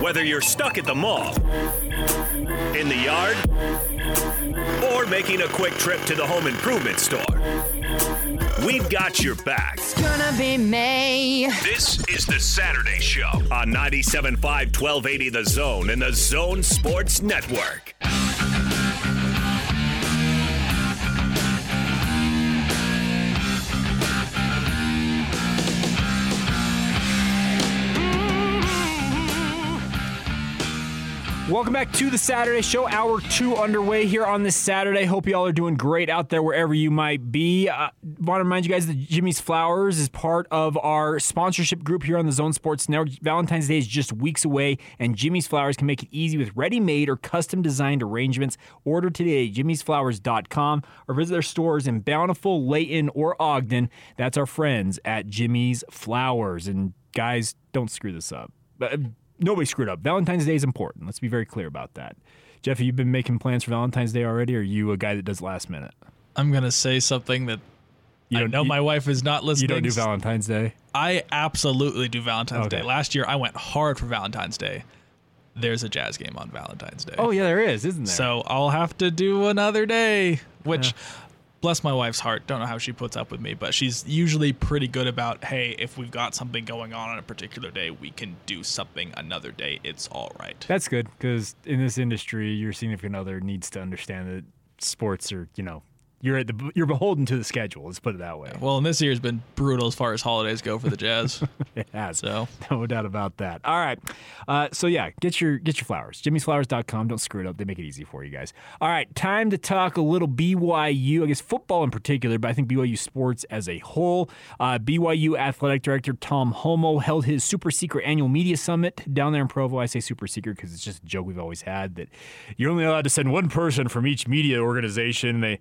Whether you're stuck at the mall, in the yard, or making a quick trip to the home improvement store, we've got your back. It's gonna be May. This is the Saturday Show on 97.5 1280 The Zone and the Zone Sports Network. Welcome back to the Saturday Show. Hour two underway here on this Saturday. Hope you all are doing great out there wherever you might be. Uh, Want to remind you guys that Jimmy's Flowers is part of our sponsorship group here on the Zone Sports Network. Valentine's Day is just weeks away, and Jimmy's Flowers can make it easy with ready-made or custom-designed arrangements. Order today at jimmysflowers.com or visit their stores in Bountiful, Layton, or Ogden. That's our friends at Jimmy's Flowers. And guys, don't screw this up. Nobody screwed up. Valentine's Day is important. Let's be very clear about that. Jeff, have you been making plans for Valentine's Day already, or are you a guy that does last minute? I'm gonna say something that You don't- know you- my wife is not listening. You don't do Valentine's Day? I absolutely do Valentine's Okay. Day. Last year, I went hard for Valentine's Day. There's a jazz game on Valentine's Day. Oh yeah, there is, isn't there? So I'll have to do another day, which, bless my wife's heart, don't know how she puts up with me, but she's usually pretty good about, hey, if we've got something going on on a particular day, we can do something another day. It's all right. That's good because in this industry, your significant other needs to understand that sports are, you know, you're at the you're beholden to the schedule. Let's put it that way. Well, and this year's been brutal as far as holidays go for the Jazz. It has. So- no doubt about that. All right. Uh, so yeah, get your get your flowers. Jimmy'sFlowers.com. Don't screw it up. They make it easy for you guys. All right, time to talk a little BYU. I guess football in particular, but I think BYU sports as a whole. Uh, BYU athletic director Tom Holmoe held his super secret annual media summit down there in Provo. I say super secret because it's just a joke we've always had that you're only allowed to send one person from each media organization. They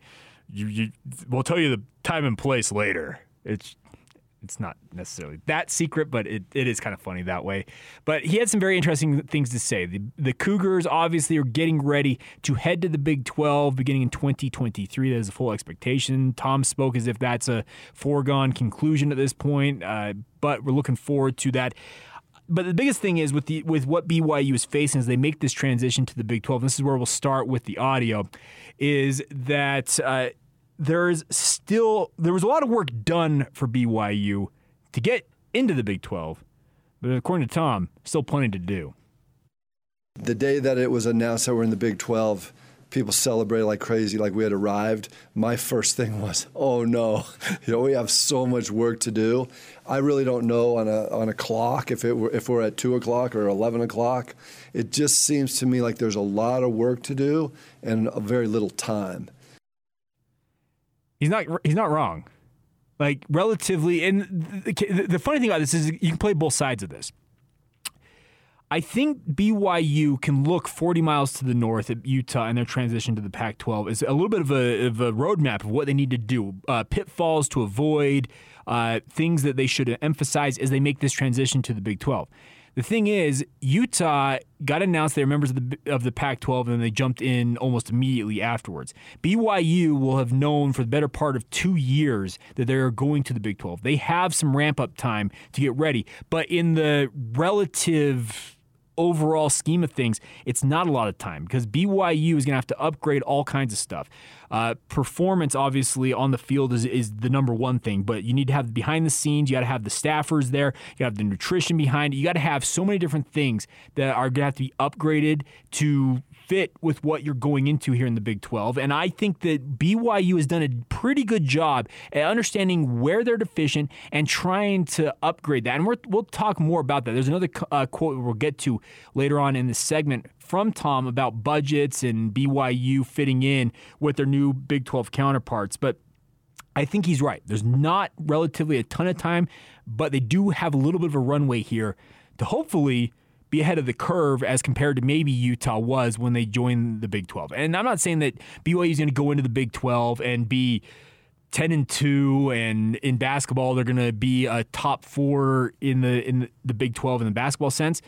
you, you we'll tell you the time and place later. It's it's not necessarily that secret, but it, it is kind of funny that way. But he had some very interesting things to say. The, the Cougars obviously are getting ready to head to the Big 12 beginning in 2023. That is a full expectation. Tom spoke as if that's a foregone conclusion at this point, uh, but we're looking forward to that. But the biggest thing is with the with what BYU is facing as they make this transition to the Big 12. This is where we'll start with the audio. Is that uh, there's still there was a lot of work done for BYU to get into the Big 12, but according to Tom, still plenty to do. The day that it was announced that we're in the Big 12, people celebrated like crazy, like we had arrived. My first thing was, oh no, you know, we have so much work to do. I really don't know on a on a clock if it were, if we're at two o'clock or eleven o'clock. It just seems to me like there's a lot of work to do and a very little time. He's not he's not wrong. Like relatively, and the, the funny thing about this is you can play both sides of this. I think BYU can look 40 miles to the north at Utah and their transition to the Pac 12 is a little bit of a, of a roadmap of what they need to do, uh, pitfalls to avoid, uh, things that they should emphasize as they make this transition to the Big 12. The thing is, Utah got announced they're members of the of the Pac-12, and then they jumped in almost immediately afterwards. BYU will have known for the better part of two years that they are going to the Big 12. They have some ramp up time to get ready, but in the relative overall scheme of things, it's not a lot of time because BYU is going to have to upgrade all kinds of stuff. Uh, performance, obviously, on the field is, is the number one thing, but you need to have behind the scenes. You got to have the staffers there. You got to have the nutrition behind it. You got to have so many different things that are going to have to be upgraded to fit with what you're going into here in the Big 12. And I think that BYU has done a pretty good job at understanding where they're deficient and trying to upgrade that. And we're, we'll talk more about that. There's another uh, quote we'll get to later on in this segment from Tom about budgets and BYU fitting in with their new Big 12 counterparts. But I think he's right. There's not relatively a ton of time, but they do have a little bit of a runway here to hopefully be ahead of the curve as compared to maybe Utah was when they joined the Big 12. And I'm not saying that BYU is going to go into the Big 12 and be 10 and 2 and in basketball they're going to be a top 4 in the in the Big 12 in the basketball sense,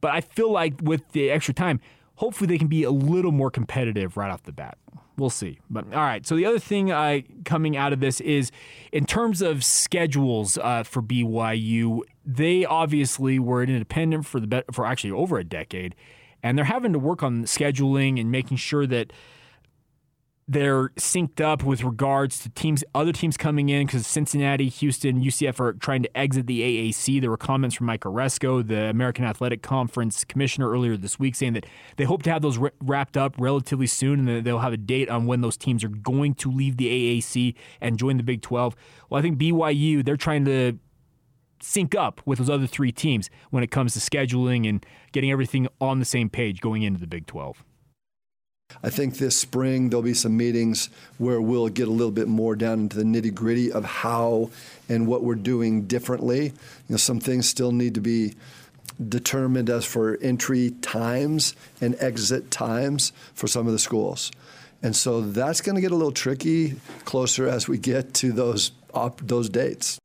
but I feel like with the extra time hopefully they can be a little more competitive right off the bat. We'll see. But all right. So the other thing uh, coming out of this is, in terms of schedules uh, for BYU, they obviously were independent for the for actually over a decade, and they're having to work on scheduling and making sure that they're synced up with regards to teams, other teams coming in because Cincinnati, Houston, UCF are trying to exit the AAC. There were comments from Mike Aresco, the American Athletic Conference commissioner, earlier this week, saying that they hope to have those wrapped up relatively soon, and that they'll have a date on when those teams are going to leave the AAC and join the Big 12. Well, I think BYU they're trying to sync up with those other three teams when it comes to scheduling and getting everything on the same page going into the Big 12. I think this spring there'll be some meetings where we'll get a little bit more down into the nitty gritty of how and what we're doing differently. You know, some things still need to be determined as for entry times and exit times for some of the schools. And so that's going to get a little tricky closer as we get to those op- those dates.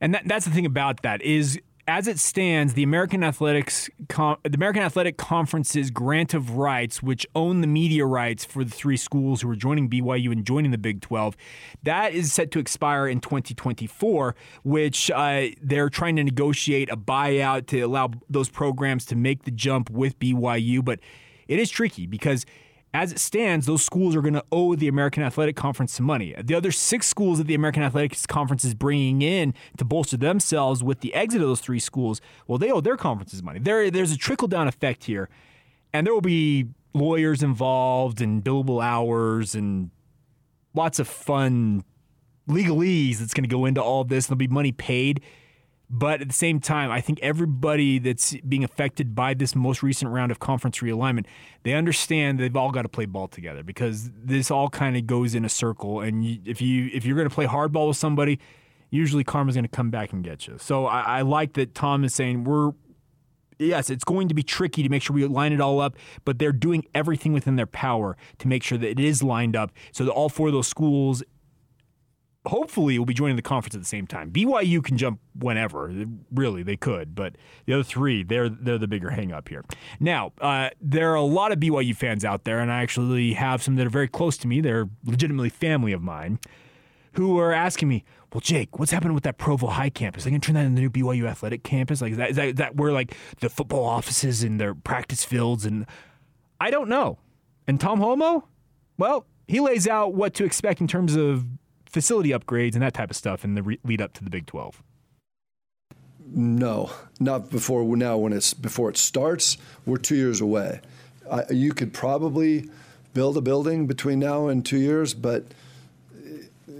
And that, that's the thing about that is as it stands, the American Athletics, the American Athletic Conference's grant of rights, which own the media rights for the three schools who are joining BYU and joining the Big 12, that is set to expire in 2024. Which uh, they're trying to negotiate a buyout to allow those programs to make the jump with BYU, but it is tricky because as it stands, those schools are going to owe the American Athletic Conference some money. The other six schools that the American Athletics Conference is bringing in to bolster themselves with the exit of those three schools, well, they owe their conferences money. There, there's a trickle down effect here, and there will be lawyers involved and billable hours and lots of fun legalese that's going to go into all this. There'll be money paid. But at the same time, I think everybody that's being affected by this most recent round of conference realignment, they understand they've all got to play ball together because this all kind of goes in a circle. And if you if you're going to play hardball with somebody, usually karma's going to come back and get you. So I, I like that Tom is saying we're yes, it's going to be tricky to make sure we line it all up, but they're doing everything within their power to make sure that it is lined up so that all four of those schools hopefully will be joining the conference at the same time. BYU can jump whenever, really they could, but the other three they're they're the bigger hang up here. Now uh, there are a lot of BYU fans out there, and I actually have some that are very close to me. They're legitimately family of mine, who are asking me. Well, Jake, what's happening with that Provo High campus? Are they gonna turn that into the new BYU athletic campus? Like, is that, is that, that where like the football offices and their practice fields? And I don't know. And Tom Holmoe, well, he lays out what to expect in terms of facility upgrades and that type of stuff in the re- lead up to the Big 12? No, not before now. When it's before it starts, we're two years away. I, you could probably build a building between now and two years, but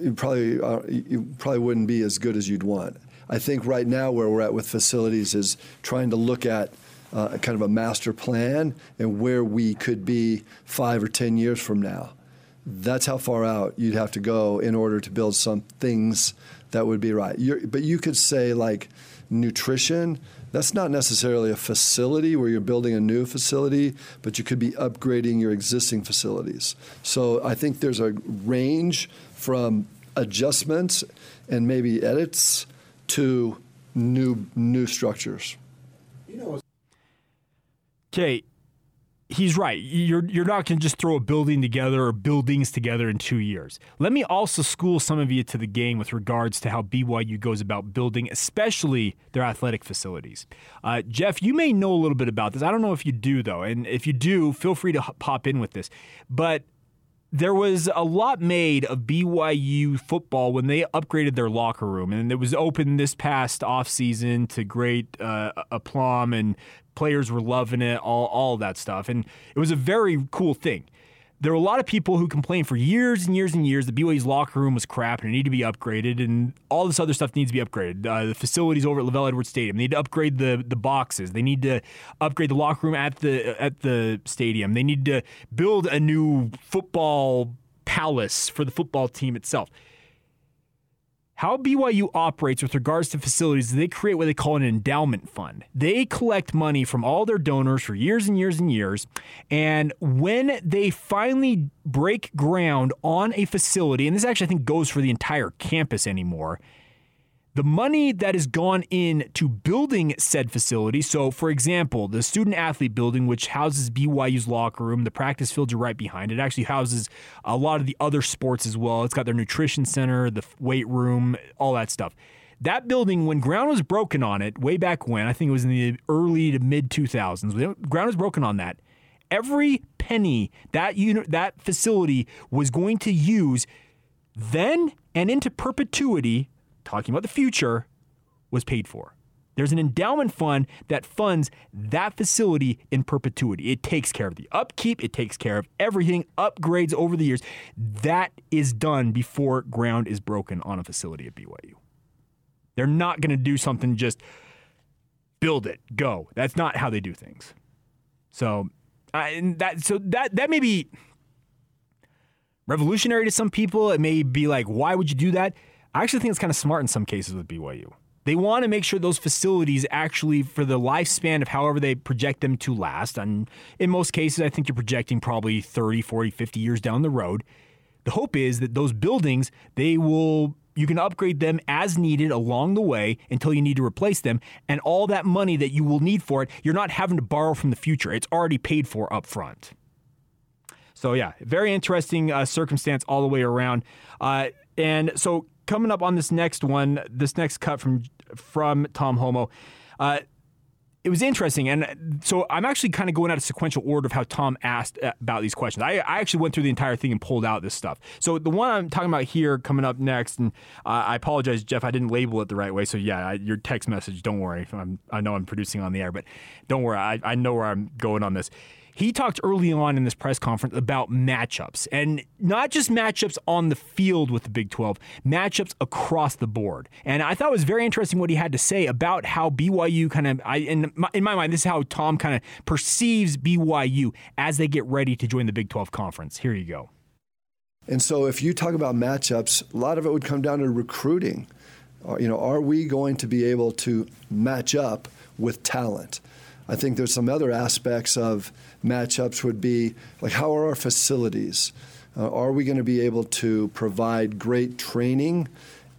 you probably uh, you probably wouldn't be as good as you'd want. I think right now where we're at with facilities is trying to look at uh, kind of a master plan and where we could be five or ten years from now that's how far out you'd have to go in order to build some things that would be right. You're, but you could say like nutrition. That's not necessarily a facility where you're building a new facility, but you could be upgrading your existing facilities. So I think there's a range from adjustments and maybe edits to new new structures. Okay, he's right. You're you're not going to just throw a building together or buildings together in two years. Let me also school some of you to the game with regards to how BYU goes about building, especially their athletic facilities. Uh, Jeff, you may know a little bit about this. I don't know if you do though, and if you do, feel free to pop in with this. But there was a lot made of BYU football when they upgraded their locker room, and it was open this past offseason to great uh, aplomb, and players were loving it, all, all that stuff. And it was a very cool thing. There were a lot of people who complained for years and years and years that BYU's locker room was crap and it needed to be upgraded, and all this other stuff needs to be upgraded. Uh, the facilities over at LaVell Edwards Stadium they need to upgrade the the boxes. They need to upgrade the locker room at the at the stadium. They need to build a new football palace for the football team itself how BYU operates with regards to facilities, they create what they call an endowment fund. They collect money from all their donors for years and years and years. And when they finally break ground on a facility, and this actually I think goes for the entire campus anymore, the money that has gone in to building said facility. So, for example, the student athlete building, which houses BYU's locker room, the practice fields are right behind it. Actually, houses a lot of the other sports as well. It's got their nutrition center, the weight room, all that stuff. That building, when ground was broken on it, way back when, I think it was in the early to mid 2000s, when ground was broken on that. Every penny that unit, that facility was going to use then and into perpetuity talking about the future, was paid for. There's an endowment fund that funds that facility in perpetuity. It takes care of the upkeep, it takes care of everything, upgrades over the years. That is done before ground is broken on a facility at BYU. They're not going to do something just build it, go. That's not how they do things. So, uh, that so that that may be revolutionary to some people. It may be like, why would you do that? I actually think it's kind of smart in some cases with BYU. They want to make sure those facilities actually, for the lifespan of however they project them to last, and in most cases, I think you're projecting probably 30, 40, 50 years down the road. The hope is that those buildings, they will you can upgrade them as needed along the way until you need to replace them. And all that money that you will need for it, you're not having to borrow from the future. It's already paid for up front. So, yeah, very interesting uh, circumstance all the way around. Uh, and so, coming up on this next one, this next cut from from Tom Holmoe. Uh, it was interesting. And so I'm actually kind of going out of sequential order of how Tom asked uh, about these questions. I, I, actually went through the entire thing and pulled out this stuff. So the one I'm talking about here coming up next, and uh, I apologize, Jeff, I didn't label it the right way. So yeah, I, your text message, don't worry. I'm, i know I'm producing on the air, but don't worry. I, I know where I'm going on this. He talked early on in this press conference about matchups and not just matchups on the field with the Big 12, matchups across the board. And I thought it was very interesting what he had to say about how BYU kind of, I, in, my, in my mind, this is how Tom kind of perceives BYU as they get ready to join the Big 12 conference. Here you go. And so if you talk about matchups, a lot of it would come down to recruiting. Uh, you know, are we going to be able to match up with talent? I think there's some other aspects of matchups would be like how are our facilities? Uh, are we going to be able to provide great training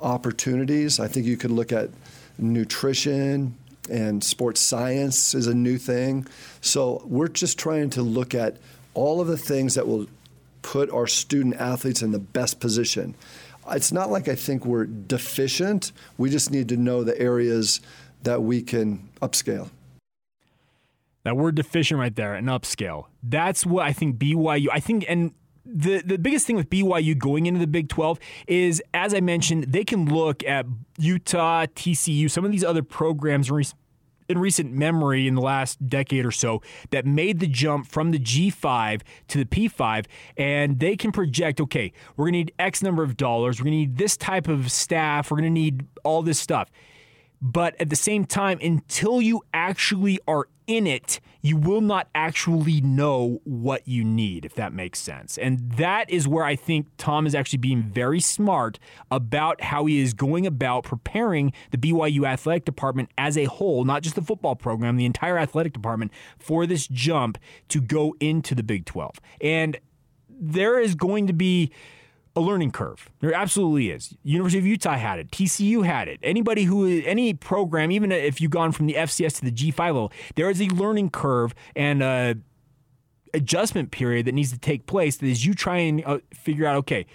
opportunities? I think you could look at nutrition and sports science is a new thing. So we're just trying to look at all of the things that will put our student athletes in the best position. It's not like I think we're deficient. We just need to know the areas that we can upscale. That word deficient right there, an upscale. That's what I think BYU, I think, and the, the biggest thing with BYU going into the Big 12 is, as I mentioned, they can look at Utah, TCU, some of these other programs in recent memory in the last decade or so that made the jump from the G5 to the P5, and they can project okay, we're going to need X number of dollars, we're going to need this type of staff, we're going to need all this stuff. But at the same time, until you actually are in it, you will not actually know what you need, if that makes sense. And that is where I think Tom is actually being very smart about how he is going about preparing the BYU athletic department as a whole, not just the football program, the entire athletic department for this jump to go into the Big 12. And there is going to be a learning curve. There absolutely is. University of Utah had it. TCU had it. Anybody who, any program, even if you've gone from the FCS to the G5 level, there is a learning curve and a adjustment period that needs to take place that is you try and uh, figure out, okay,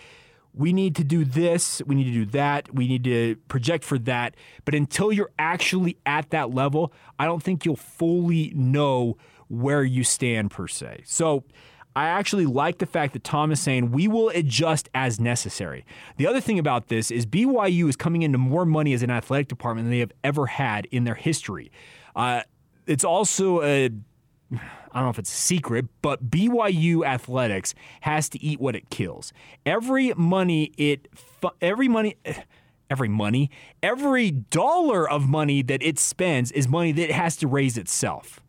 we need to do this, we need to do that, we need to project for that. But until you're actually at that level, I don't think you'll fully know where you stand per se. So, I actually like the fact that Tom is saying we will adjust as necessary. The other thing about this is BYU is coming into more money as an athletic department than they have ever had in their history. Uh, it's also a I don't know if it's a secret, but BYU athletics has to eat what it kills. Every money it every money every money, every dollar of money that it spends is money that it has to raise itself.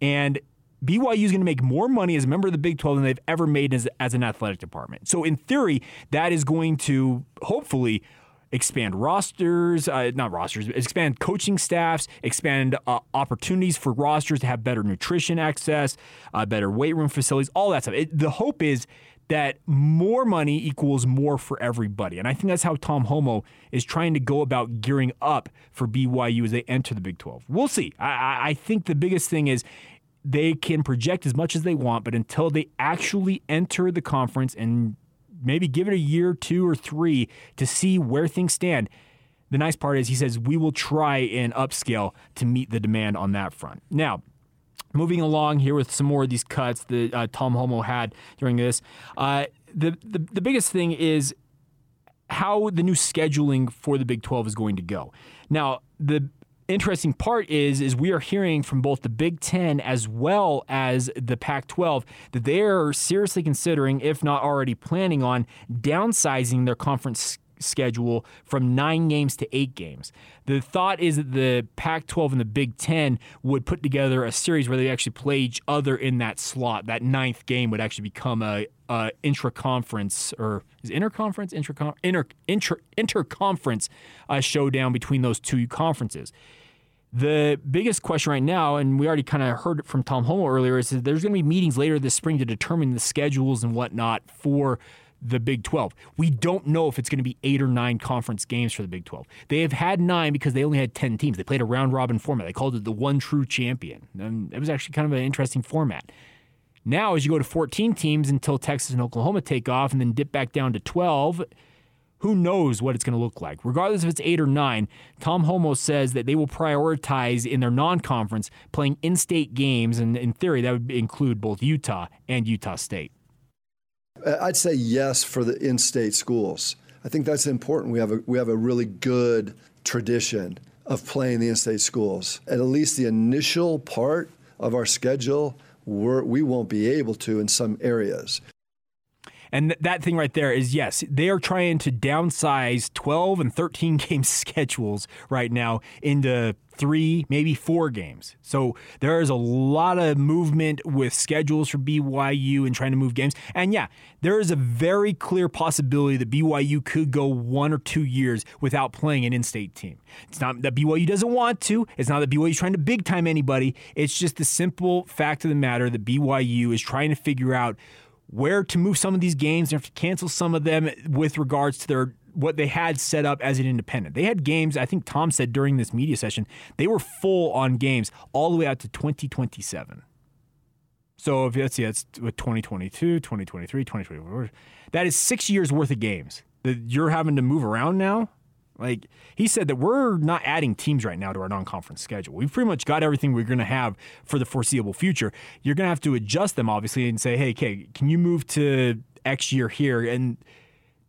And BYU is going to make more money as a member of the Big 12 than they've ever made as, as an athletic department. So, in theory, that is going to hopefully expand rosters, uh, not rosters, expand coaching staffs, expand uh, opportunities for rosters to have better nutrition access, uh, better weight room facilities, all that stuff. It, the hope is that more money equals more for everybody. And I think that's how Tom Holmoe is trying to go about gearing up for BYU as they enter the Big 12. We'll see. I, I think the biggest thing is they can project as much as they want, but until they actually enter the conference and maybe give it a year, two, or three to see where things stand. The nice part is he says we will try and upscale to meet the demand on that front. Now, moving along here with some more of these cuts that uh, Tom Holmoe had during this, uh, the, the the biggest thing is how the new scheduling for the Big 12 is going to go. Now, the interesting part is is we are hearing from both the Big 10 as well as the Pac-12 that they are seriously considering if not already planning on downsizing their conference schedule from 9 games to 8 games. The thought is that the Pac-12 and the Big 10 would put together a series where they actually play each other in that slot. That ninth game would actually become a, a intra-conference or is interconference intra inter, inter, interconference uh, showdown between those two conferences. The biggest question right now, and we already kind of heard it from Tom Holmoe earlier, is that there's going to be meetings later this spring to determine the schedules and whatnot for the Big 12. We don't know if it's going to be eight or nine conference games for the Big 12. They have had nine because they only had 10 teams. They played a round robin format. They called it the one true champion. And it was actually kind of an interesting format. Now, as you go to 14 teams until Texas and Oklahoma take off and then dip back down to 12, who knows what it's going to look like. Regardless if it's eight or nine, Tom Holmoe says that they will prioritize in their non conference playing in state games. And in theory, that would include both Utah and Utah State. Uh, I'd say yes for the in state schools. I think that's important. We have a, we have a really good tradition of playing the in state schools. At least the initial part of our schedule, we're, we won't be able to in some areas. And th- that thing right there is yes, they are trying to downsize 12 and 13 game schedules right now into three, maybe four games. So there is a lot of movement with schedules for BYU and trying to move games. And yeah, there is a very clear possibility that BYU could go one or two years without playing an in state team. It's not that BYU doesn't want to, it's not that BYU is trying to big time anybody. It's just the simple fact of the matter that BYU is trying to figure out where to move some of these games. They have to cancel some of them with regards to their what they had set up as an independent. They had games, I think Tom said during this media session, they were full on games all the way out to 2027. So if let's see, that's 2022, 2023, 2024. That is six years worth of games that you're having to move around now. Like he said that we're not adding teams right now to our non-conference schedule. We've pretty much got everything we're going to have for the foreseeable future. You're going to have to adjust them obviously and say, "Hey, okay, can you move to X year here?" And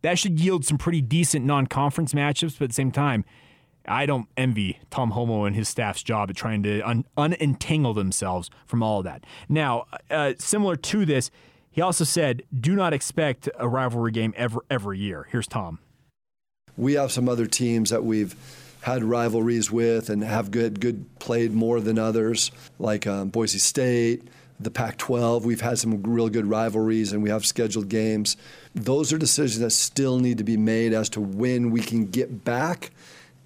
that should yield some pretty decent non-conference matchups, but at the same time, I don't envy Tom Holmoe and his staff's job at trying to un- unentangle themselves from all of that. Now, uh, similar to this, he also said, "Do not expect a rivalry game ever every year." Here's Tom we have some other teams that we've had rivalries with and have good good played more than others, like um, Boise State, the Pac-12. We've had some real good rivalries, and we have scheduled games. Those are decisions that still need to be made as to when we can get back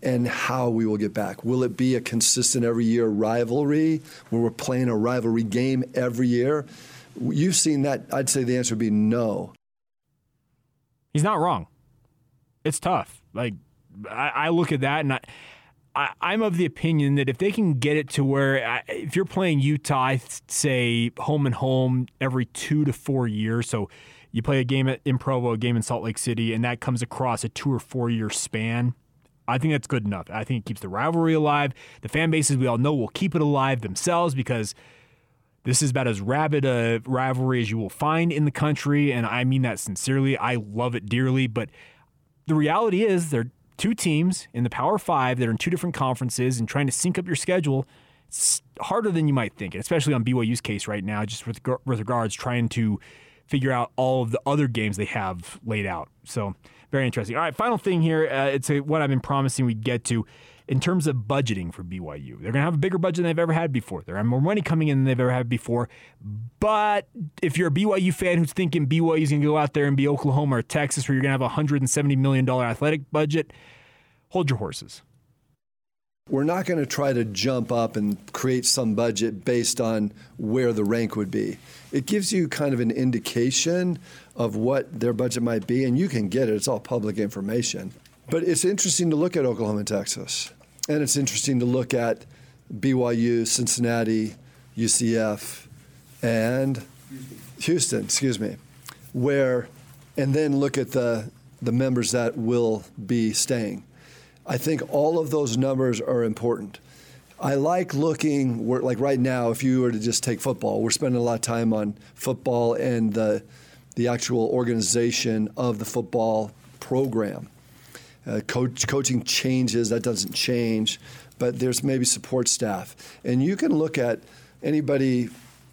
and how we will get back. Will it be a consistent every year rivalry where we're playing a rivalry game every year? You've seen that. I'd say the answer would be no. He's not wrong it's tough. Like I, I look at that and I, I, am of the opinion that if they can get it to where if you're playing Utah, I say home and home every two to four years, so you play a game in Provo, a game in Salt Lake City, and that comes across a two or four year span. I think that's good enough. I think it keeps the rivalry alive. The fan bases we all know will keep it alive themselves because this is about as rabid a rivalry as you will find in the country, and I mean that sincerely. I love it dearly, but the reality is there are two teams in the Power Five that are in two different conferences and trying to sync up your schedule. It's harder than you might think, especially on BYU's case right now, just with, with regards trying to figure out all of the other games they have laid out. So very interesting. All right, final thing here. Uh, it's a, what I've been promising we get to in terms of budgeting for BYU. They're going to have a bigger budget than they've ever had before. They're going to have more money coming in than they've ever had before. But if you're a BYU fan who's thinking BYU is going to go out there and be Oklahoma or Texas, where you're going to have a $170 million athletic budget, hold your horses. We're not going to try to jump up and create some budget based on where the rank would be. It gives you kind of an indication of what their budget might be, and you can get it. It's all public information. But it's interesting to look at Oklahoma and Texas, and it's interesting to look at BYU, Cincinnati, UCF, and Houston, excuse me, where, and then look at the, the members that will be staying. I think all of those numbers are important. I like looking where, like right now, if you were to just take football, we're spending a lot of time on football and the, the actual organization of the football program. Uh, coach, coaching changes, that doesn't change, but there's maybe support staff. And you can look at anybody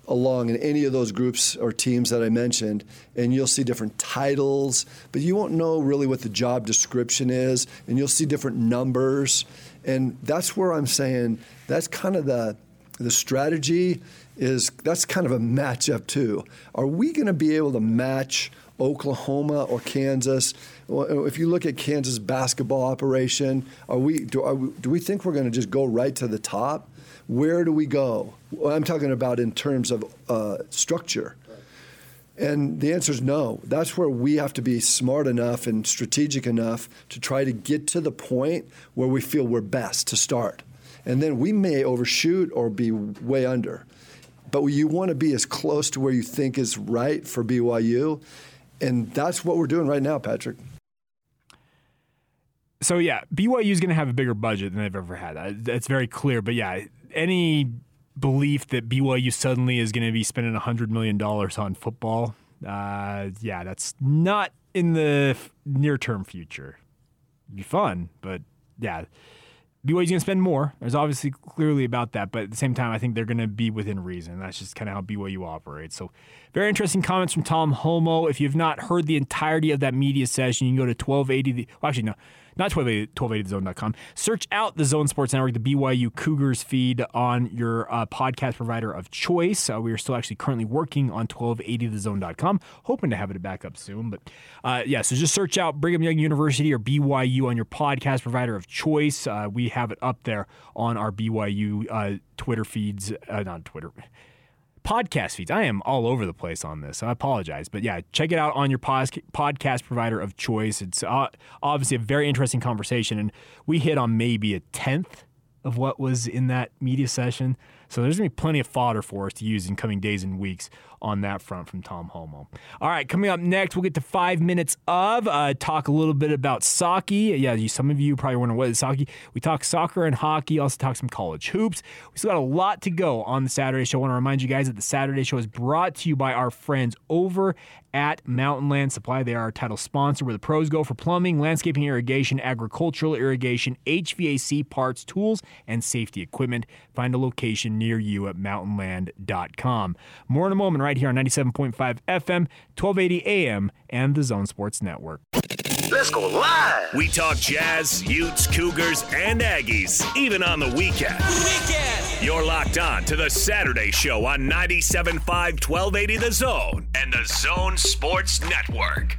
along in any of those groups or teams that I mentioned, and you'll see different titles, but you won't know really what the job description is, and you'll see different numbers. And that's where I'm saying that's kind of the the strategy is that's kind of a matchup too. Are we going to be able to match Oklahoma or Kansas? If you look at Kansas basketball operation, are we do, are we, do we think we're going to just go right to the top? Where do we go? Well, I'm talking about in terms of uh, structure. And the answer is no. That's where we have to be smart enough and strategic enough to try to get to the point where we feel we're best to start. And then we may overshoot or be way under. But you want to be as close to where you think is right for BYU. And that's what we're doing right now, Patrick. So, yeah, BYU is going to have a bigger budget than they've ever had. That's very clear. But, yeah, any belief that BYU suddenly is going to be spending $100 million on football, uh, yeah, that's not in the near term future. It'd be fun, but yeah. BYU's going to spend more. There's obviously clearly about that, but at the same time, I think they're going to be within reason. That's just kind of how BYU operates. So, very interesting comments from Tom Holmoe. If you've not heard the entirety of that media session, you can go to 1280. The, well, actually, no, not 1280thezone.com. Search out the Zone Sports Network, the BYU Cougars feed on your uh, podcast provider of choice. Uh, we are still actually currently working on 1280thezone.com, hoping to have it back up soon. But uh, yeah, so just search out Brigham Young University or BYU on your podcast provider of choice. Uh, we have it up there on our BYU uh, Twitter feeds, uh, not Twitter podcast feeds. I am all over the place on this. I apologize. But yeah, check it out on your podcast provider of choice. It's uh, obviously a very interesting conversation. And we hit on maybe a tenth of what was in that media session. So there's going to be plenty of fodder for us to use in coming days and weeks on that front from Tom Holmoe. All right, coming up next, we'll get to five minutes of uh, talk a little bit about Sockey. Yeah, some of you probably wonder what is Sockey. We talk soccer and hockey, also talk some college hoops. We still got a lot to go on the Saturday show. I want to remind you guys that the Saturday show is brought to you by our friends over at Mountainland Supply. They are our title sponsor where the pros go for plumbing, landscaping, irrigation, agricultural irrigation, HVAC parts, tools, and safety equipment. Find a location near you at mountainland.com. More in a moment, right here on 97.5 FM, 1280 AM, and the Zone Sports Network. Let's go live. We talk jazz, Utes, Cougars, and Aggies, even on the weekend. Weekend. You're locked on to the Saturday show on 97.5 1280 The Zone and the Zone Sports Network.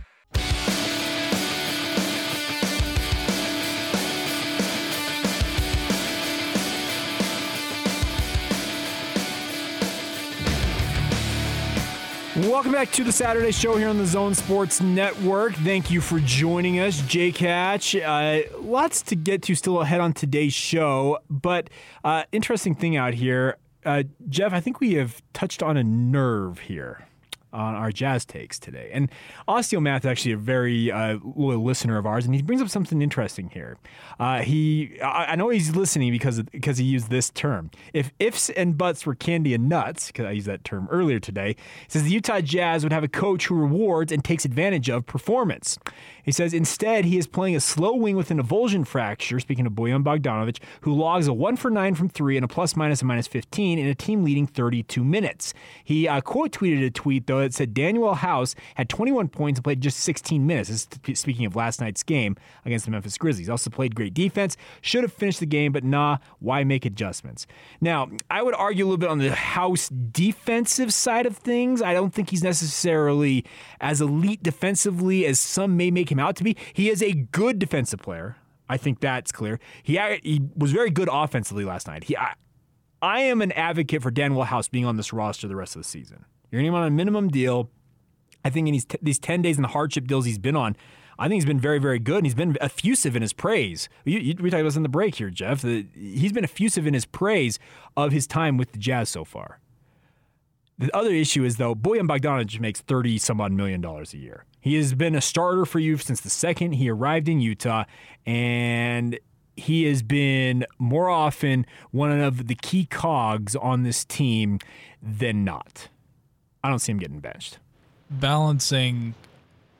Welcome back to the Saturday show here on the Zone Sports Network. Thank you for joining us, Jake Hatch. Uh, lots to get to still ahead on today's show, but uh, interesting thing out here. Uh, Jeff, I think we have touched on a nerve here on our jazz takes today. And Osteomath is actually a very uh, loyal listener of ours, and he brings up something interesting here. Uh, he, I, I, know he's listening because because he used this term. If ifs and buts were candy and nuts, because I used that term earlier today, he says the Utah Jazz would have a coach who rewards and takes advantage of performance. He says instead he is playing a slow wing with an avulsion fracture. Speaking of Bojan Bogdanovic, who logs a one for nine from three and a plus minus minus 15 in a team leading 32 minutes. He uh, quote tweeted a tweet though that said Danuel House had 21 points and played just 16 minutes. This is speaking of last night's game against the Memphis Grizzlies. Also played great defense. Should have finished the game, but nah, why make adjustments? Now, I would argue a little bit on the House defensive side of things. I don't think he's necessarily as elite defensively as some may make him out to be. He is a good defensive player I think that's clear. He he was very good offensively last night. He I, I am an advocate for Danuel House being on this roster the rest of the season. You're to him on a minimum deal. I think in these, t- these 10 days and the hardship deals he's been on, I think he's been very, very good, and he's been effusive in his praise. You, you, we talked about this in the break here, Jeff. The, he's been effusive in his praise of his time with the Jazz so far. The other issue is, though, Bojan Bogdanovic makes 30 some odd million dollars a year. He has been a starter for you since the second he arrived in Utah, and he has been more often one of the key cogs on this team than not. I don't see him getting benched. Balancing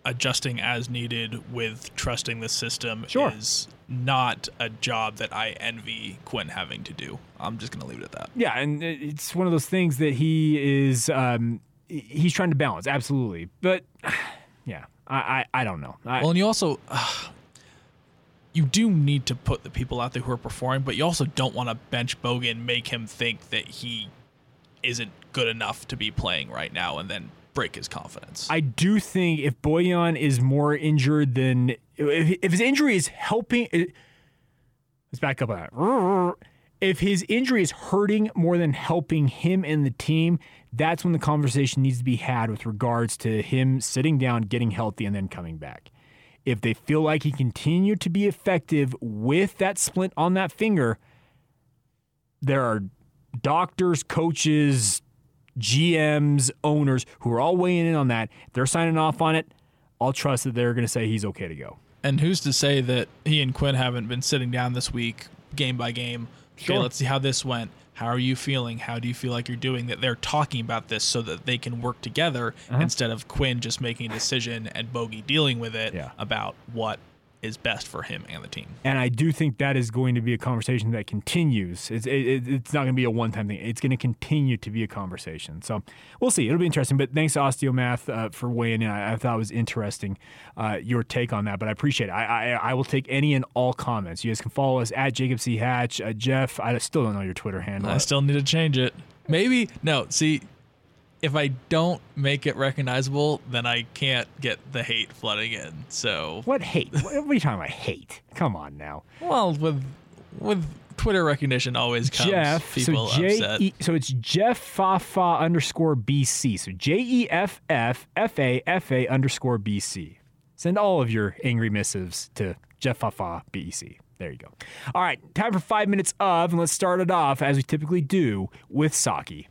adjusting as needed with trusting the system sure. is not a job that I envy Quinn having to do. I'm just going to leave it at that. Yeah, and it's one of those things that he is um, he's trying to balance absolutely. But yeah, I I, I don't know. I, well, and you also uh, you do need to put the people out there who are performing, but you also don't want to bench Bogan, make him think that he isn't good enough to be playing right now, and then break his confidence. I do think if Bojan is more injured than if, if his injury is helping, eh, let's back up on that. If his injury is hurting more than helping him and the team, that's when the conversation needs to be had with regards to him sitting down, getting healthy, and then coming back. If they feel like he continued to be effective with that splint on that finger, there are doctors, coaches, GMs, owners who are all weighing in on that. If they're signing off on it. I'll trust that they're going to say he's okay to go. And who's to say that he and Quinn haven't been sitting down this week, game by game? Sure. Okay, let's see how this went. How are you feeling? How do you feel like you're doing? That they're talking about this so that they can work together uh-huh. instead of Quinn just making a decision and Bogey dealing with it yeah. about what is best for him and the team. And I do think that is going to be a conversation that continues. It's, it, it's not going to be a one time thing. It's going to continue to be a conversation. So we'll see. It'll be interesting. But thanks to Osteomath uh, for weighing in. I, I, thought it was interesting uh, your take on that. But I appreciate it. I, I, I, will take any and all comments. You guys can follow us at Jacob C. Hatch. Uh, Jeff, I still don't know your Twitter handle. I still need to change it. Maybe no. See, if I don't make it recognizable, then I can't get the hate flooding in. So what hate? what are you talking about? Hate? Come on now. Well, with with Twitter recognition always comes Jeff, people so J- upset. E, so it's Jeff Fafa underscore BC. So J E F F F A F A underscore BC. Send all of your angry missives to Jeff Fafa BC. There you go. All right, time for five minutes of, and let's start it off as we typically do with Sockey.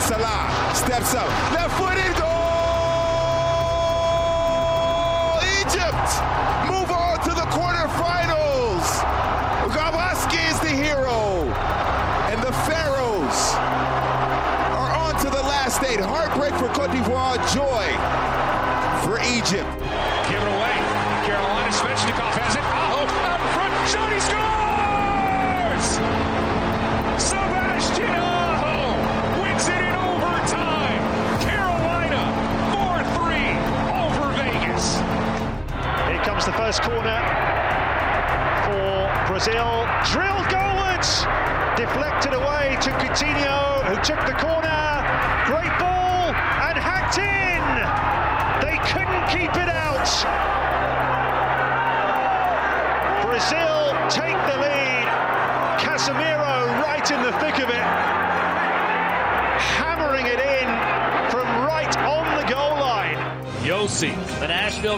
Mohamed Salah steps up. Left footed goal! Egypt move on to the quarterfinals. Gabaski is the hero. And the Pharaohs are on to the last eight. Heartbreak for Cote d'Ivoire, joy for Egypt. Give it away. Carolina Svechnikov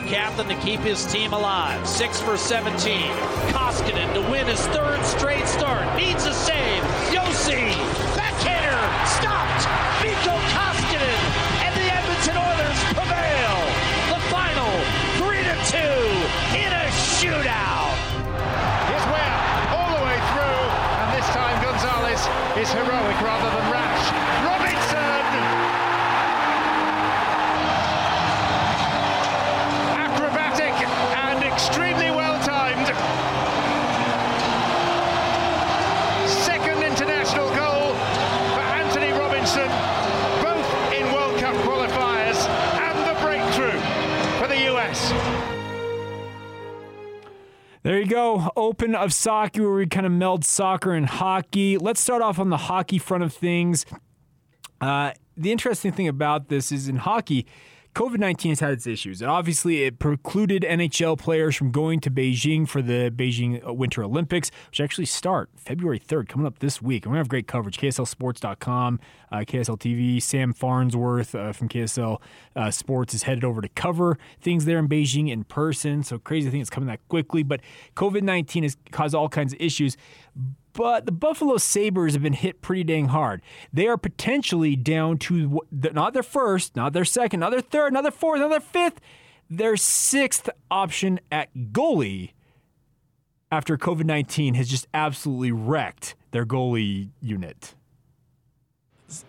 Captain to keep his team alive. Six for 17. Koskinen to win his third straight start. Needs a save. Josi. Backhander. Stopped. Mikko Koskinen. And the Edmonton Oilers prevail. The final 3 to 2 in a shootout. His way all the way through. And this time Gonzalez is heroic rather than There you go. Open of soccer, where we kind of meld soccer and hockey. Let's start off on the hockey front of things. Uh, the interesting thing about this is in hockey, COVID 19 has had its issues. And obviously, it precluded NHL players from going to Beijing for the Beijing Winter Olympics, which actually start February 3rd, coming up this week. And we're going to have great coverage. KSLSports.com, uh, KSL TV, Sam Farnsworth uh, from KSL uh, Sports is headed over to cover things there in Beijing in person. So crazy thing it's coming that quickly. But COVID 19 has caused all kinds of issues but the Buffalo Sabres have been hit pretty dang hard. They are potentially down to not their first, not their second, not their third, not their fourth, not their fifth, their sixth option at goalie after COVID 19 has just absolutely wrecked their goalie unit.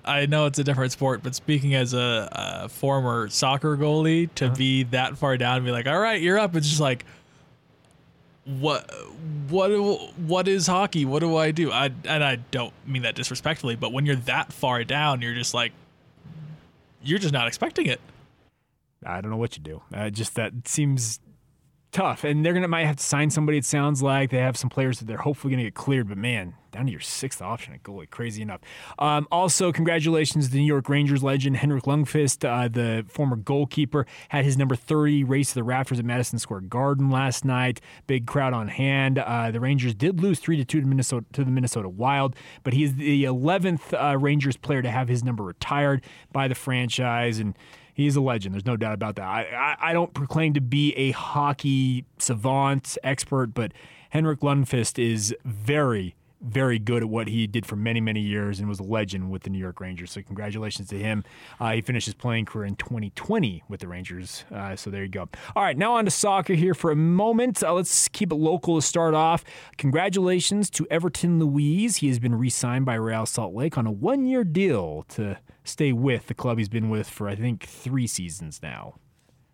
I know it's a different sport, but speaking as a, a former soccer goalie, to uh-huh. be that far down and be like, all right, you're up, it's just like, what what what is hockey? What do I do? I and I don't mean that disrespectfully, but when you're that far down, you're just like you're just not expecting it. I don't know what you do. Uh, just that seems tough, and they're gonna might have to sign somebody. It sounds like they have some players that they're hopefully gonna get cleared, but man, down to your sixth option at goalie, crazy enough. Um, also, congratulations to the New York Rangers legend Henrik Lundqvist, uh, the former goalkeeper, had his number 30 race to the rafters at Madison Square Garden last night. Big crowd on hand. Uh, the Rangers did lose three to two to Minnesota to the Minnesota Wild, but he is the 11th uh, Rangers player to have his number retired by the franchise and he's a legend. There's no doubt about that. I, I, I, don't proclaim to be a hockey savant expert, but Henrik Lundqvist is very, very good at what he did for many, many years and was a legend with the New York Rangers. So, congratulations to him. Uh, he finished his playing career in 2020 with the Rangers. Uh, so, there you go. All right, now on to soccer here for a moment. Uh, let's keep it local to start off. Congratulations to Everton Luiz. He has been re signed by Real Salt Lake on a one year deal to stay with the club he's been with for, I think, three seasons now.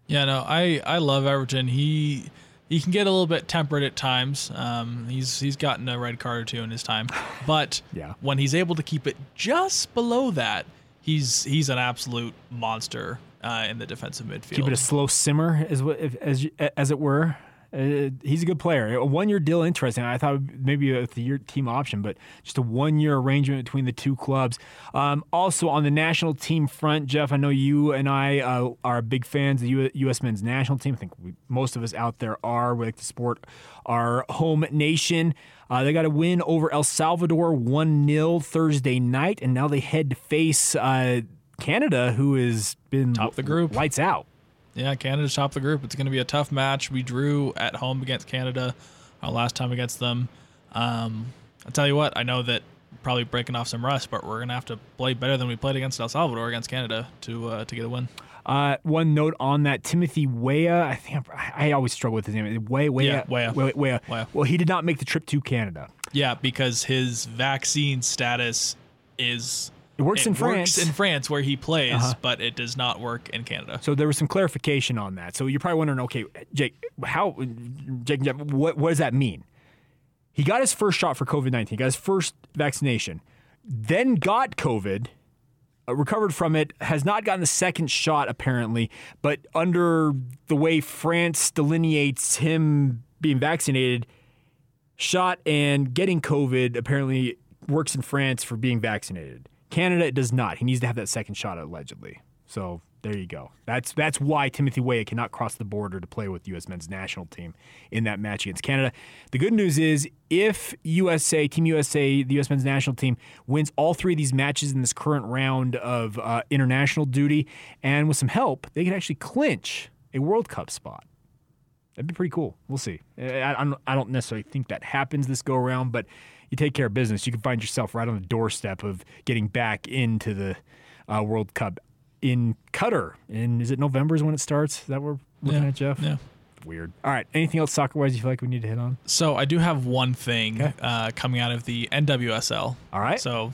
Yeah, no, I, I love Everton. He he can get a little bit temperate at times. Um, he's he's gotten a red card or two in his time, but yeah. when he's able to keep it just below that, he's he's an absolute monster uh, in the defensive midfield. Keep it a slow simmer, as as as it were. Uh, he's a good player. A one year deal, interesting. I thought maybe a year team option, but just a one year arrangement between the two clubs. Um, also on the national team front, Jeff, I know you and I uh, are big fans of the U- U.S. men's national team. I think we, most of us out there are. We like to support our home nation. Uh, they got a win over El Salvador 1 0 Thursday night, and now they head to face uh, Canada, who has been top the group, lights out. Yeah, Canada's top of the group. It's going to be a tough match. We drew at home against Canada our last time against them. Um, I'll tell you what, I know that probably breaking off some rust, but we're going to have to play better than we played against El Salvador against Canada to uh, to get a win. Uh, one note on that, Timothy Weah. I think I, always struggle with his name. Weah, Weah, yeah, Weah. Weah, Weah. Weah. Well, he did not make the trip to Canada. Yeah, because his vaccine status is it works it in France. in France where he plays, uh-huh. but it does not work in Canada. So there was some clarification on that. So you're probably wondering, okay, Jake, how, Jake, what, what does that mean? He got his first shot for COVID 19, got his first vaccination, then got COVID, uh, recovered from it, has not gotten the second shot apparently, but under the way France delineates him being vaccinated, shot and getting COVID apparently works in France for being vaccinated. Canada it does not. He needs to have that second shot allegedly. So there you go. That's that's why Timothy Weah cannot cross the border to play with U.S. men's national team in that match against Canada. The good news is if USA, Team USA, the U.S. men's national team wins all three of these matches in this current round of uh, international duty, and with some help, they can actually clinch a World Cup spot. That'd be pretty cool. We'll see. I, I don't necessarily think that happens this go around, but you take care of business, you can find yourself right on the doorstep of getting back into the uh, World Cup in Qatar. And is it November is when it starts? Is that we're looking yeah. at, Jeff? Yeah. Weird. All right. Anything else soccer wise you feel like we need to hit on? So I do have one thing okay. uh, coming out of the NWSL. All right. So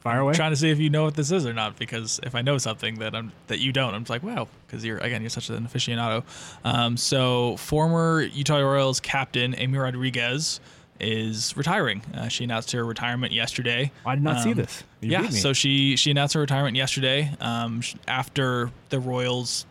fire away. I'm trying to see if you know what this is or not, because if I know something that I'm that you don't, I'm just like, wow, because you're again you're such an aficionado. Um, so former Utah Royals captain Amy Rodriguez is retiring. Uh, she announced her retirement yesterday. I did not um, see this. You yeah, so she she announced her retirement yesterday um, after the Royals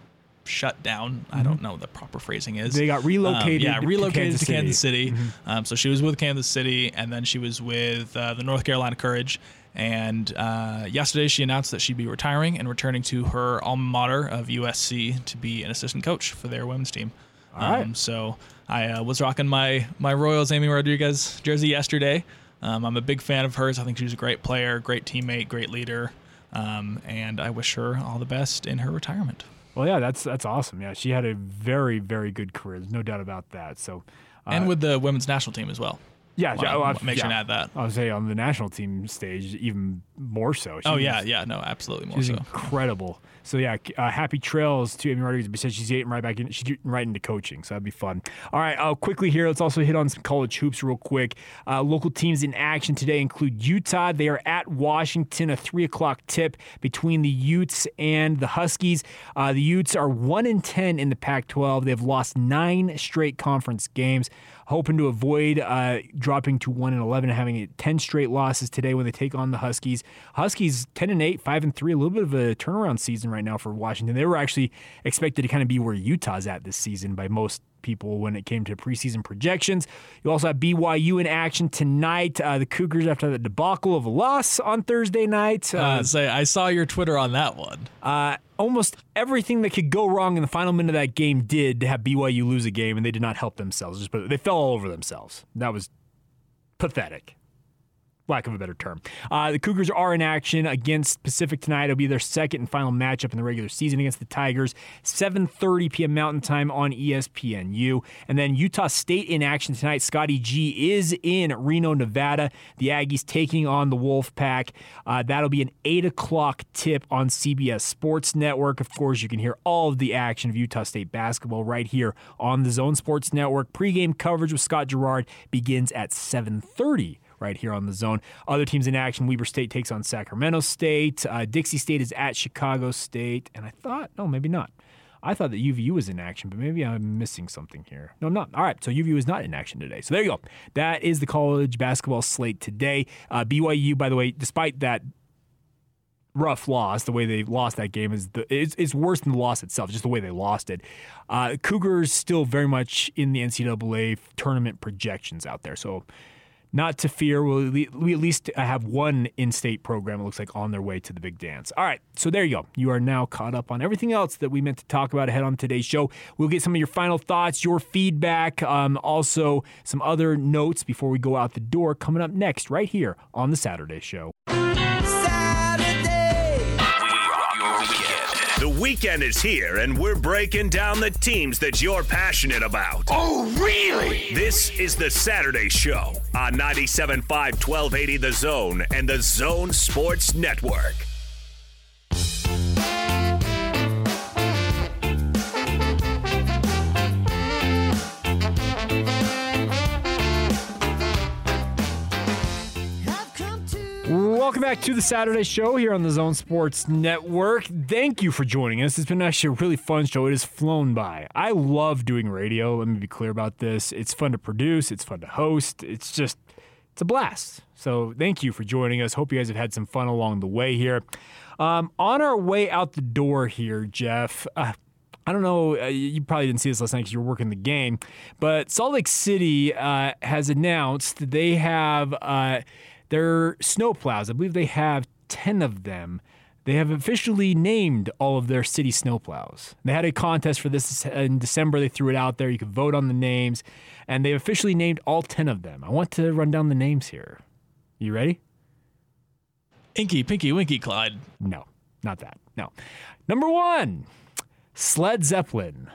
shut down. Mm-hmm. I don't know what the proper phrasing is. They got relocated. Um, yeah, relocated to Kansas to Kansas City. City. Mm-hmm. Um, so she was with Kansas City, and then she was with uh, the North Carolina Courage, And uh, yesterday, she announced that she'd be retiring and returning to her alma mater of USC to be an assistant coach for their women's team. All right. Um, so I uh, was rocking my my Royals Amy Rodriguez jersey yesterday. Um, I'm a big fan of hers. I think she's a great player, great teammate, great leader, um, and I wish her all the best in her retirement. Well, yeah, that's that's awesome. Yeah, she had a very very good career. There's no doubt about that. So, uh, and with the women's national team as well. Yeah, Well, yeah, oh, I- make sure yeah. and add that. I would say on the national team stage even more so. She Oh was- yeah, yeah, no, absolutely more She's so. incredible. So yeah, uh, happy trails to Amy Rodriguez because she's getting right back in. She's getting right into coaching, so that'd be fun. All right, uh, quickly here, let's also hit on some college hoops real quick. Uh, local teams in action today include Utah. They are at Washington, a three o'clock tip between the Utes and the Huskies. Uh, the Utes are one in ten in the Pac-12. They've lost nine straight conference games hoping to avoid uh, dropping to one and eleven and having ten straight losses today when they take on the Huskies. Huskies ten and eight, five and three, a little bit of a turnaround season right now for Washington. They were actually expected to kind of be where Utah's at this season by most people when it came to preseason projections. You also have BYU in action tonight. Uh, the Cougars after the debacle of a loss on Thursday night. Uh, Uh, say I saw your Twitter on that one. Almost everything that could go wrong in the final minute of that game did to have BYU lose a game, and they did not help themselves. Just they fell all over themselves. That was pathetic. Lack of a better term. Uh, the Cougars are in action against Pacific tonight. It'll be their second and final matchup in the regular season against the Tigers. 7:30 p.m. Mountain Time on ESPNU. And then Utah State in action tonight. Scotty G is in Reno, Nevada. The Aggies taking on the Wolfpack. Uh, that'll be an eight o'clock tip on CBS Sports Network. Of course, you can hear all of the action of Utah State basketball right here on the Zone Sports Network. Pre-game coverage with Scott Garrard begins at 7:30 right here on the zone. Other teams in action: Weber State takes on Sacramento State. Uh, Dixie State is at Chicago State, and I thought, no, maybe not. I thought that UVU was in action, but maybe I'm missing something here. No, I'm not. All right, so UVU is not in action today. So there you go. That is the college basketball slate today. Uh, BYU, by the way, despite that rough loss. The way they lost that game is the it's, it's worse than the loss itself. Just the way they lost it. Uh, Cougars still very much in the NCAA tournament projections out there. So. Not to fear. We'll, we at least have one in-state program. It looks like on their way to the big dance. All right, so there you go. You are now caught up on everything else that we meant to talk about ahead on today's show. We'll get some of your final thoughts, your feedback, um, also some other notes before we go out the door. Coming up next, right here on the Saturday Show. The weekend is here, and we're breaking down the teams that you're passionate about. Oh, really? This is the Saturday Show on 97.5 1280 The Zone and the Zone Sports Network. Welcome back to the Saturday Show here on the Zone Sports Network. Thank you for joining us. It's been actually a really fun show. It has flown by. I love doing radio. Let me be clear about this. It's fun to produce, it's fun to host. It's just, it's a blast. So thank you for joining us. Hope you guys have had some fun along the way here. Um, on our way out the door here, Jeff. Uh, I don't know. Uh, you probably didn't see this last night because you were working the game, but Salt Lake City uh, has announced they have their snowplows. I believe they have ten of them. They have officially named all of their city snowplows. They had a contest for this in December. They threw it out there. You could vote on the names, and they officially named all ten of them. I want to run down the names here. You ready? Inky, Pinky, Winky, Clyde. No, not that. No. Number one, Sled Zeppelin.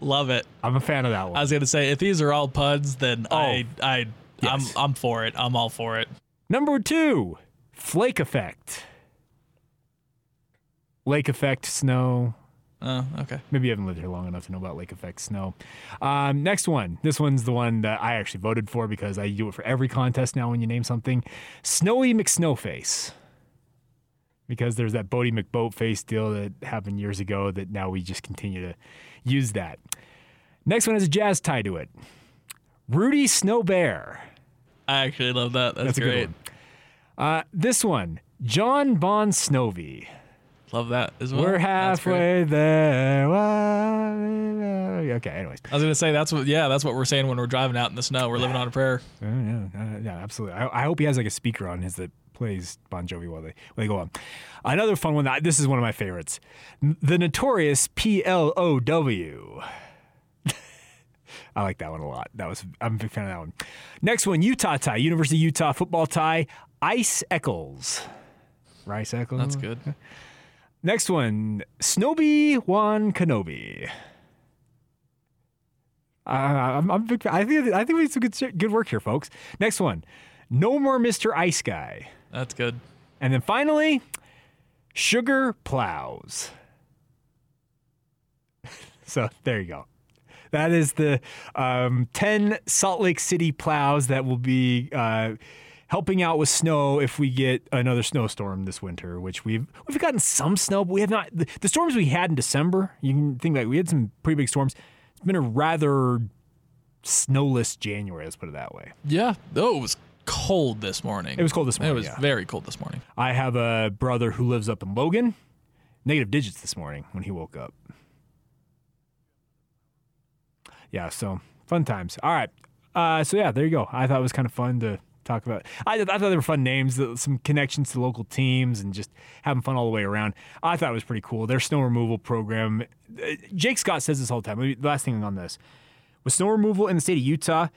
Love it. I'm a fan of that one. I was gonna say if these are all puds, then I oh. I Yes. I'm I'm for it. I'm all for it. Number two, Flake Effect. Lake Effect Snow. Oh, okay. Maybe you haven't lived here long enough to know about Lake Effect Snow. Um, next one. This one's the one that I actually voted for because I do it for every contest now when you name something. Snowy McSnowface. Because there's that Boaty McBoatface deal that happened years ago that now we just continue to use that. Next one has a jazz tie to it. Rudy Snowbert. I actually love that. That's, That's great. one. Uh, this one, John Bon Snovey. Love that as well. We're halfway there. Okay, anyways. I was gonna say that's what. Yeah, that's what we're saying when we're driving out in the snow. We're living on a prayer. Uh, yeah, uh, yeah, absolutely. I, I hope he has like a speaker on his that plays Bon Jovi while they while they go on. Another fun one. That, this is one of my favorites. The notorious PLOW. I like that one a lot. That was I'm a big fan of that one. Next one, Utah tie, University of Utah football tie, Ice Eccles. Rice Eccles. That's good. Next one, Snowy Wan Kenobi. Uh, I'm, I'm a big, I think I think we did some good good work here, folks. Next one, no more Mr. Ice Guy, That's good. and then finally, Sugar Plows. so there you go. That is the um, ten Salt Lake City plows that will be uh, helping out with snow if we get another snowstorm this winter. Which we've we've gotten some snow, but we have not. The, the storms we had in December, you can think like we had some pretty big storms. It's been a rather snowless January. Let's put it that way. Yeah. Oh, it was cold this morning. It was cold this morning, It was yeah. very cold this morning. I have a brother who lives up in Logan. Negative digits this morning when he woke up. Yeah, so fun times. All right. Uh, so yeah, there you go. I thought it was kind of fun to talk about. I, I thought they were fun names, some connections to local teams, and just having fun all the way around. I thought it was pretty cool. Their snow removal program. uh, Jake Scott says this all the time. The last thing on this with snow removal in the state of Utah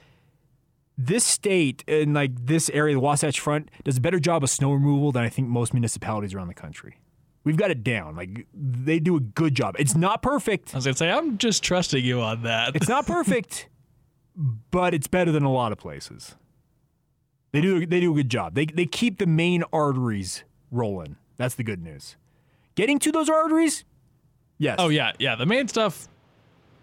this state and like this area, the Wasatch Front, does a better job of snow removal than I think most municipalities around the country. We've got it down. Like they do a good job. It's not perfect. I was gonna say I'm just trusting you on that. It's not perfect, but it's better than a lot of places. They do they do a good job. They they keep the main arteries rolling. That's the good news. Getting to those arteries, yes. oh yeah, yeah. The main stuff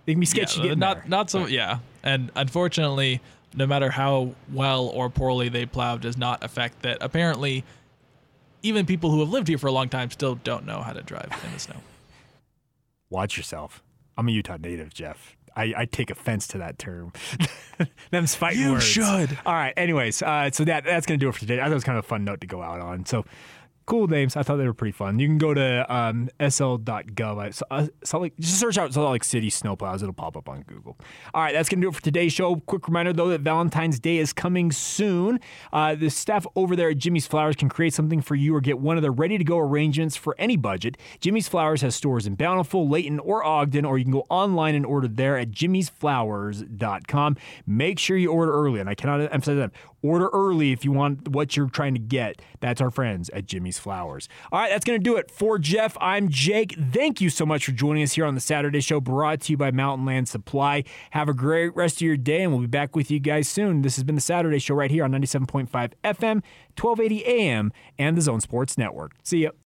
they can be sketchy. getting not there. not so yeah. And unfortunately, no matter how well or poorly they plow, does not affect that. Apparently, even people who have lived here for a long time still don't know how to drive in the snow. Watch yourself. I'm a Utah native, Jeff. I, I take offense to that term. Them's fighting You words. should. All right. Anyways, uh, so that that's gonna do it for today. I thought it was kind of a fun note to go out on. So cool names. I thought they were pretty fun. You can go to um, sl.gov. I- so- uh, just search out Salt Lake City snowplows. It'll pop up on Google. All right, that's going to do it for today's show. Quick reminder, though, that Valentine's Day is coming soon. Uh, the staff over there at Jimmy's Flowers can create something for you or get one of their ready to go arrangements for any budget. Jimmy's Flowers has stores in Bountiful, Layton, or Ogden, or you can go online and order there at jimmysflowers.com. Make sure you order early, and I cannot emphasize that. Order early if you want what you're trying to get. That's our friends at Jimmy's Flowers. All right, that's going to do it. For Jeff, I'm Jake. Thank you so much for joining us here on the Saturday Show, brought to you by Mountainland Supply. Have a great rest of your day, and we'll be back with you guys soon. This has been the Saturday Show right here on 97.5 FM, 1280 AM, and the Zone Sports Network. See ya.